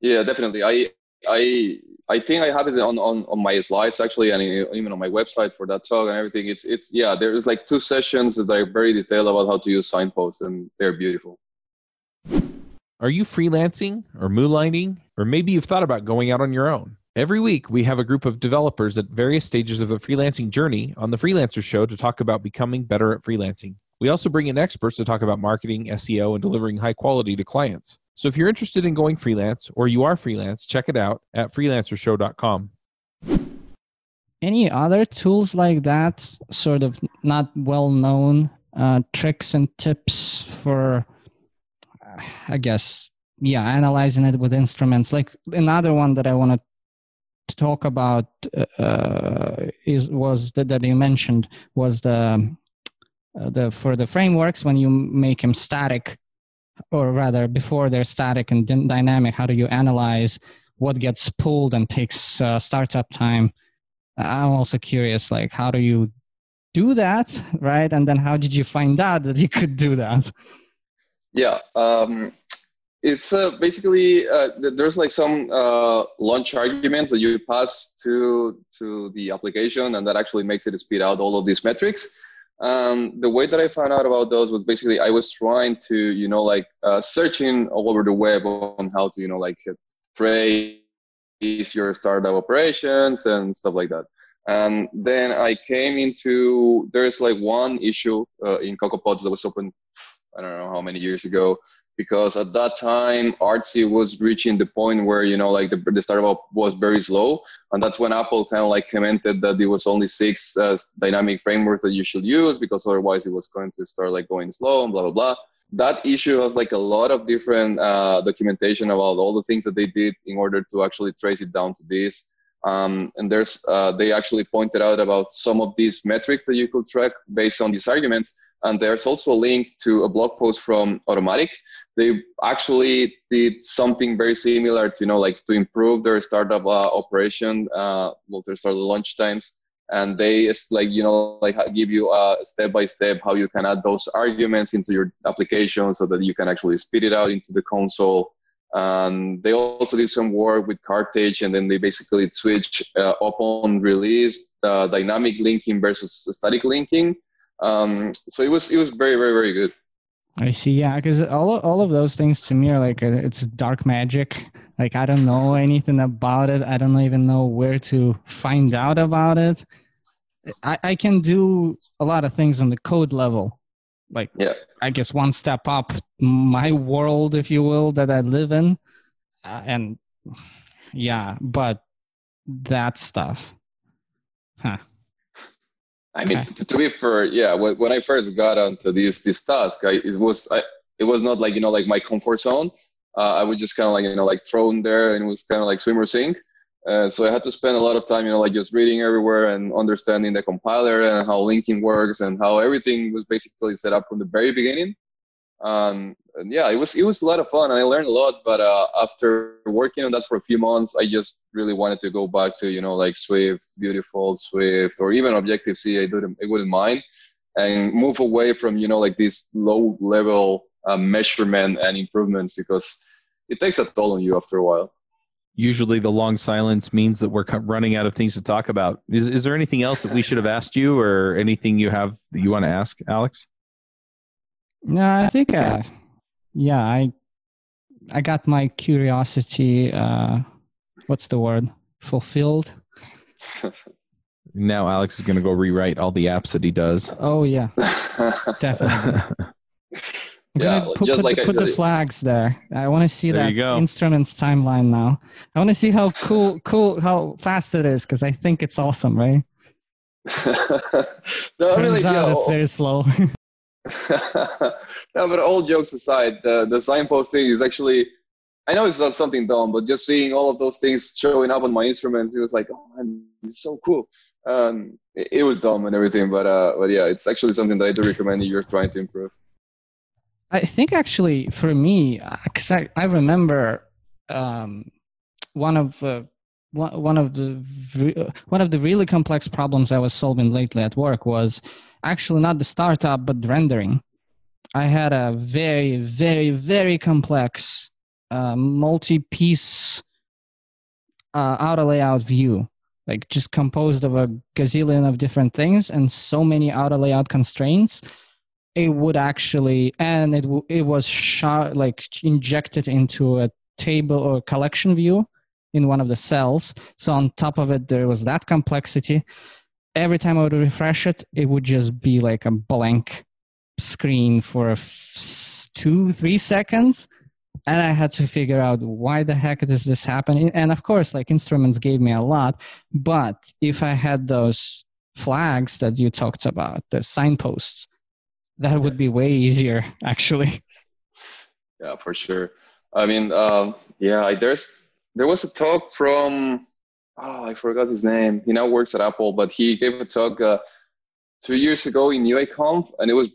Yeah, definitely. I I I think I have it on, on, on my slides actually, and even on my website for that talk and everything. It's it's yeah, there's like two sessions that are very detailed about how to use signposts, and they're beautiful. Are you freelancing or moonlighting? Or maybe you've thought about going out on your own. Every week, we have a group of developers at various stages of the freelancing journey on the Freelancer Show to talk about becoming better at freelancing. We also bring in experts to talk about marketing, SEO, and delivering high quality to clients. So if you're interested in going freelance or you are freelance, check it out at freelancershow.com. Any other tools like that, sort of not well known uh, tricks and tips for I guess, yeah, analyzing it with instruments. Like another one that I want to talk about uh, is was that, that you mentioned was the uh, the for the frameworks when you make them static, or rather before they're static and dynamic. How do you analyze what gets pulled and takes uh, startup time? I'm also curious, like how do you do that, right? And then how did you find out that you could do that? Yeah, um, it's uh, basically uh, there's like some uh, launch arguments that you pass to to the application, and that actually makes it spit out all of these metrics. Um, the way that I found out about those was basically I was trying to you know like uh, searching all over the web on how to you know like trace your startup operations and stuff like that. And then I came into there's like one issue uh, in CocoaPods that was open I don't know how many years ago, because at that time Artsy was reaching the point where you know like the, the startup was very slow, and that's when Apple kind of like commented that there was only six uh, dynamic frameworks that you should use because otherwise it was going to start like going slow and blah blah blah. That issue has like a lot of different uh, documentation about all the things that they did in order to actually trace it down to this. Um, and there's uh, they actually pointed out about some of these metrics that you could track based on these arguments and there's also a link to a blog post from automatic They actually did something very similar to, you know, like to improve their startup uh, operation, uh, well, their startup launch times. And they like, you know, like give you a step by step how you can add those arguments into your application so that you can actually spit it out into the console. And they also did some work with Carthage, and then they basically switch uh, upon release uh, dynamic linking versus static linking um, so it was it was very very very good. I see. Yeah, because all of, all of those things to me are like a, uh, it's dark magic. Like I don't know anything about it. I don't even know where to find out about it. I, I can do a lot of things on the code level, like yeah. I guess one step up my world, if you will, that I live in, uh, and yeah, but that stuff, huh? I mean, okay. to be fair, yeah. When I first got onto this this task, I, it was I, it was not like you know like my comfort zone. Uh, I was just kind of like you know like thrown there, and it was kind of like swim or sink. Uh, so I had to spend a lot of time, you know, like just reading everywhere and understanding the compiler and how linking works and how everything was basically set up from the very beginning. Um, and yeah, it was it was a lot of fun and I learned a lot. But uh, after working on that for a few months, I just really wanted to go back to you know like Swift, Beautiful, Swift, or even Objective C. I didn't I wouldn't mind, and move away from you know like this low level uh, measurement and improvements because it takes a toll on you after a while. Usually, the long silence means that we're running out of things to talk about. Is is there anything else that we should have asked you, or anything you have that you want to ask, Alex? No, I think, uh, yeah, I, I got my curiosity. Uh, what's the word? Fulfilled. Now Alex is going to go rewrite all the apps that he does. Oh yeah, definitely. Yeah, put, just put, like the, I put the flags there. I want to see There that instruments timeline now. I want to see how cool, cool, how fast it is because I think it's awesome, right? no, I Turns mean, like, out yeah, it's very slow. no, but all jokes aside, the the signpost thing is actually. I know it's not something dumb, but just seeing all of those things showing up on my instruments, it was like, oh man, it's so cool. Um, it, it was dumb and everything, but uh, but yeah, it's actually something that I do recommend you're trying to improve. I think actually for me, because I, I remember um, one of uh, one one of the uh, one of the really complex problems I was solving lately at work was actually not the startup but rendering. I had a very very very complex uh, multi-piece uh, auto layout view, like just composed of a gazillion of different things and so many auto layout constraints. It would actually and it w- it was shot like injected into a table or collection view in one of the cells. So on top of it there was that complexity every time i would refresh it it would just be like a blank screen for f- two three seconds. And i had to figure out why the heck does this happen and of course like instruments gave me a lot. But if i had those flags that you talked about the signposts that would be way easier actually. Yeah, for sure. I mean, um, yeah, there's there was a talk from oh, I forgot his name. He now works at Apple, but he gave a talk uh, two years ago in UIKonf, and it was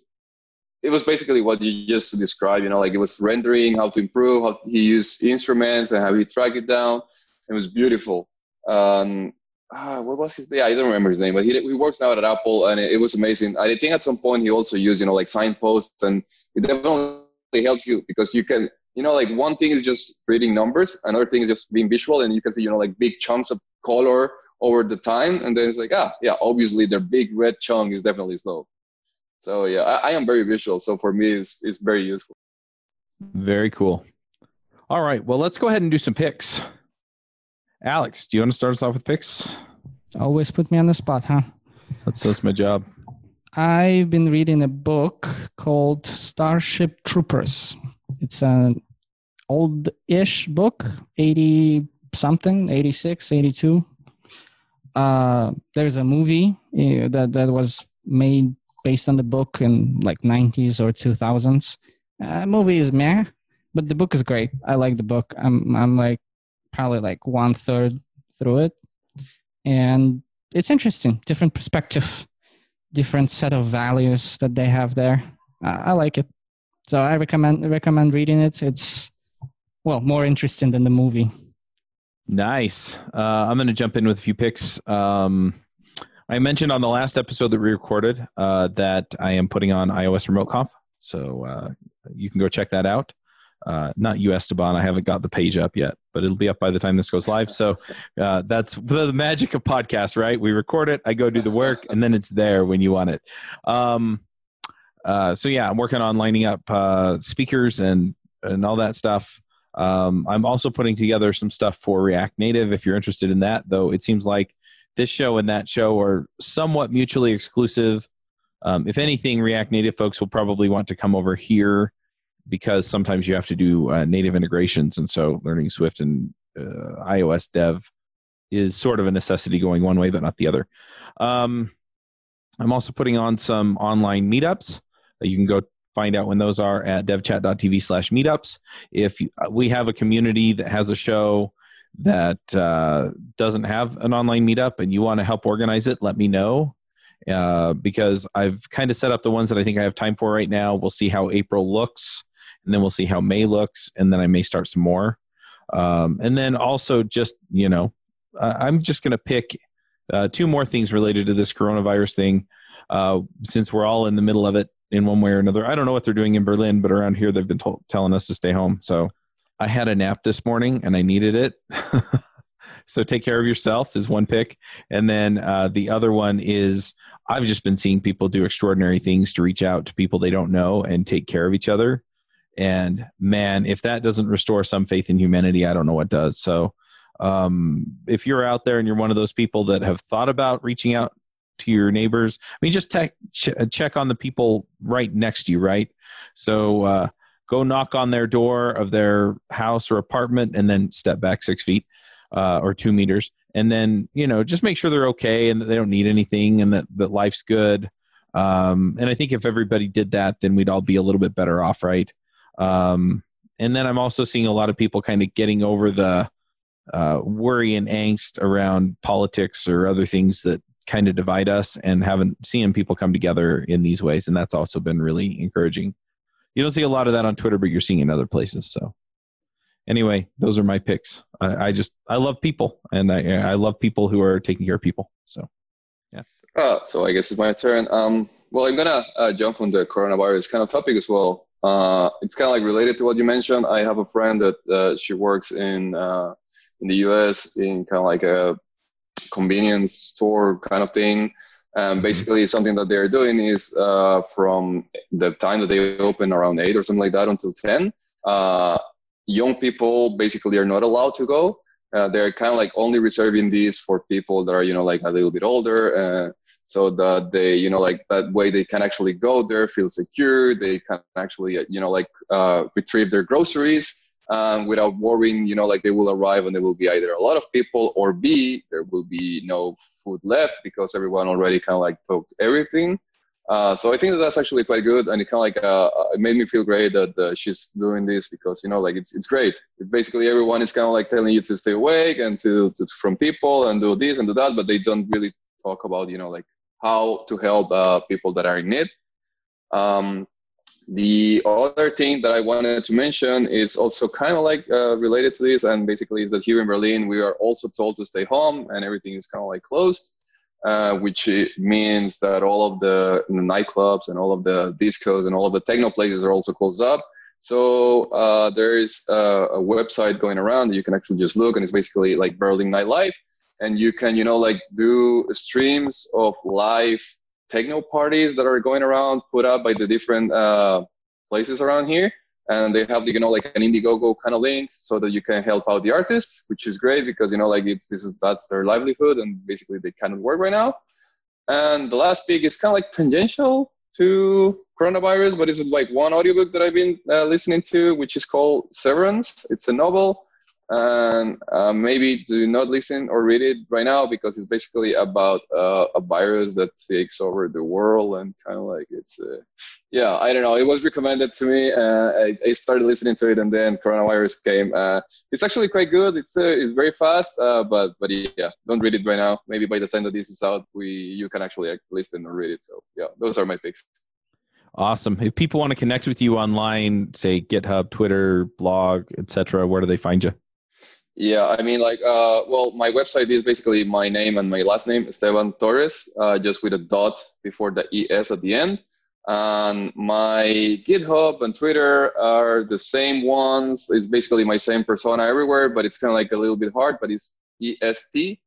it was basically what you just described. You know, like it was rendering, how to improve, how he used instruments, and how he tracked it down. It was beautiful. Um, ah, what was his? Yeah, I don't remember his name, but he he works now at Apple, and it, it was amazing. I think at some point he also used you know like signposts, and it definitely helps you because you can you know like one thing is just reading numbers another thing is just being visual and you can see you know like big chunks of color over the time and then it's like ah yeah obviously their big red chunk is definitely slow so yeah i, I am very visual so for me it's, it's very useful Very cool. All right. Well, let's go ahead and do some picks. Alex, do you want to start us off with picks? always put me on the spot huh That's that's my job. i've been reading a book called starship troopers it's an old-ish book 80 something 86 82 uh there's a movie uh, that that was made based on the book in like 90s or 2000s uh, movie is meh but the book is great. I like the book. I'm i'm like probably like one third through it. And it's interesting. Different perspective different set of values that they have there. I, I like it. So i recommend recommend reading it. It's well more interesting than the movie Nice. Uh, I'm going to jump in with a few picks. Um, I mentioned on the last episode that we recorded uh, that I am putting on iOS Remote Conf, so uh, you can go check that out. Uh, not you, Esteban. I haven't got the page up yet, but it'll be up by the time this goes live. So uh, that's the magic of podcasts, right? We record it, I go do the work, and then it's there when you want it. Um, uh, so yeah, I'm working on lining up speakers and and all that stuff. Um, I'm also putting together some stuff for React Native. If you're interested in that, though, it seems like this show and that show are somewhat mutually exclusive. Um, if anything, React Native folks will probably want to come over here because sometimes you have to do uh, native integrations, and so learning Swift and uh, iOS dev is sort of a necessity going one way but not the other. Um, I'm also putting on some online meetups. You can go find out when those are at devchat.tv slash meetups. If you, uh, we have a community that has a show that uh, doesn't have an online meetup and you want to help organize it, let me know. Uh, because I've kind of set up the ones that I think I have time for right now. We'll see how April looks, and then we'll see how May looks, and then I may start some more. Um, and then also, just you know, uh, I'm just going to pick uh, two more things related to this coronavirus thing, uh, since we're all in the middle of it in one way or another. I don't know what they're doing in Berlin, but around here they've been telling us to stay home. So I had a nap this morning and I needed it. so take care of yourself is one pick, and then uh, the other one is I've just been seeing people do extraordinary things to reach out to people they don't know and take care of each other. And man, if that doesn't restore some faith in humanity, I don't know what does. So, um, if you're out there and you're one of those people that have thought about reaching out to your neighbors, I mean, just te- ch- check on the people right next to you, right? So, uh, go knock on their door of their house or apartment and then step back six feet uh, or two meters. And then you know just make sure they're okay and that they don't need anything and that, that life's good. Um, and i think if everybody did that then we'd all be a little bit better off right? Um, and then i'm also seeing a lot of people kind of getting over the uh, worry and angst around politics or other things that kind of divide us and haven't seen people come together in these ways and that's also been really encouraging you don't see a lot of that on twitter but you're seeing in other places so anyway, those are my picks. I, I just I love people, and I I love people who are taking care of people. So, yeah. Uh, so I guess it's my turn. Um, well, I'm gonna uh, jump on the coronavirus kind of topic as well. Uh, it's kind of like related to what you mentioned. I have a friend that uh, she works in uh, in the U.S. in kind of like a convenience store kind of thing. And mm-hmm. basically, something that they're doing is uh, from the time that they open around eight or something like that until ten. Uh, young people basically are not allowed to go. Uh, they're kind of like only reserving these for people that are, you know, like a little bit older, uh, so that they, you know, like that way they can actually go there, feel secure. They can actually, you know, like uh, retrieve their groceries um, without worrying, you know, like they will arrive and there will be either a lot of people or B, there will be no food left because everyone already kind of like took everything. Uh, so I think that that's actually quite good, and it kind of like uh, it made me feel great that uh, she's doing this because you know like it's it's great. Basically, everyone is kind of like telling you to stay awake and to, to, from people and do this and do that, but they don't really talk about you know like how to help uh, people that are in need. Um, the other thing that I wanted to mention is also kind of like uh, related to this, and basically is that here in Berlin we are also told to stay home, and everything is kind of like closed. Uh, which means that all of the, the, nightclubs and all of the discos and all of the techno places are also closed up. So uh, there is a, a, website going around that you can actually just look, and it's basically like Berlin nightlife, and you can you know like do streams of live techno parties that are going around, put up by the different uh, places around here. And they have you know like an indiegogo kind of link so that you can help out the artists which is great because you know like it's this is that's their livelihood and basically they cannot work right now. And the last pick is kind of like tangential to coronavirus but it's like one audiobook that i've been uh, listening to which is called severance. It's a novel and uh, maybe do not listen or read it right now because it's basically about uh, a virus that takes over the world and kind of like it's uh, yeah i don't know it was recommended to me uh, I, I, started listening to it and then coronavirus came uh, it's actually quite good it's uh, it's very fast but but yeah don't read it right now maybe by the time that this is out we you can actually listen or read it so yeah those are my picks Awesome. If people want to connect with you online, say GitHub, Twitter, blog, etc., where do they find you? Yeah, I mean, like, uh, well, my website is basically my name and my last name, Esteban Torres, uh, just with a dot before the ES at the end. And my GitHub and Twitter are the same ones. It's basically my same persona everywhere, but it's kind of like a little bit hard, but it's EST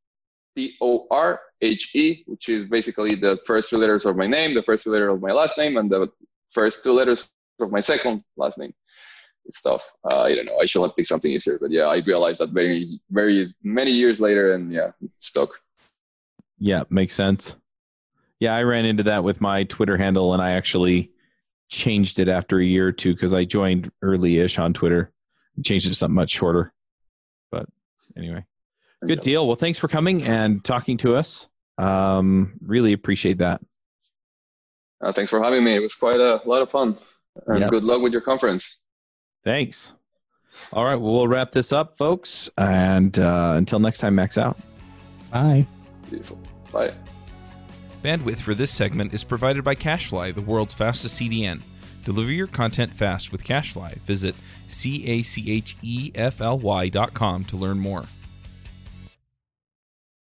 T O R H E, which is basically the first two letters of my name, the first two letters of my last name, and the first two letters of my second last name stuff. Uh, I don't know. I should have picked something easier, but yeah, I realized that very, very many years later, and yeah, stuck. Yeah, makes sense. Yeah, I ran into that with my Twitter handle, and I actually changed it after a year or two because I joined early-ish on Twitter, changed it to something much shorter. But anyway, good deal. Well, thanks for coming and talking to us. Um, really appreciate that. Uh, thanks for having me. It was quite a lot of fun. And yep. good luck with your conference. Thanks. All right, well, we'll wrap this up, folks. And uh, until next time, max out. Bye. Beautiful. Bye. Bandwidth for this segment is provided by CacheFly, the world's fastest CDN. Deliver your content fast with CacheFly. Visit C A C H E F L Y dot com to learn more.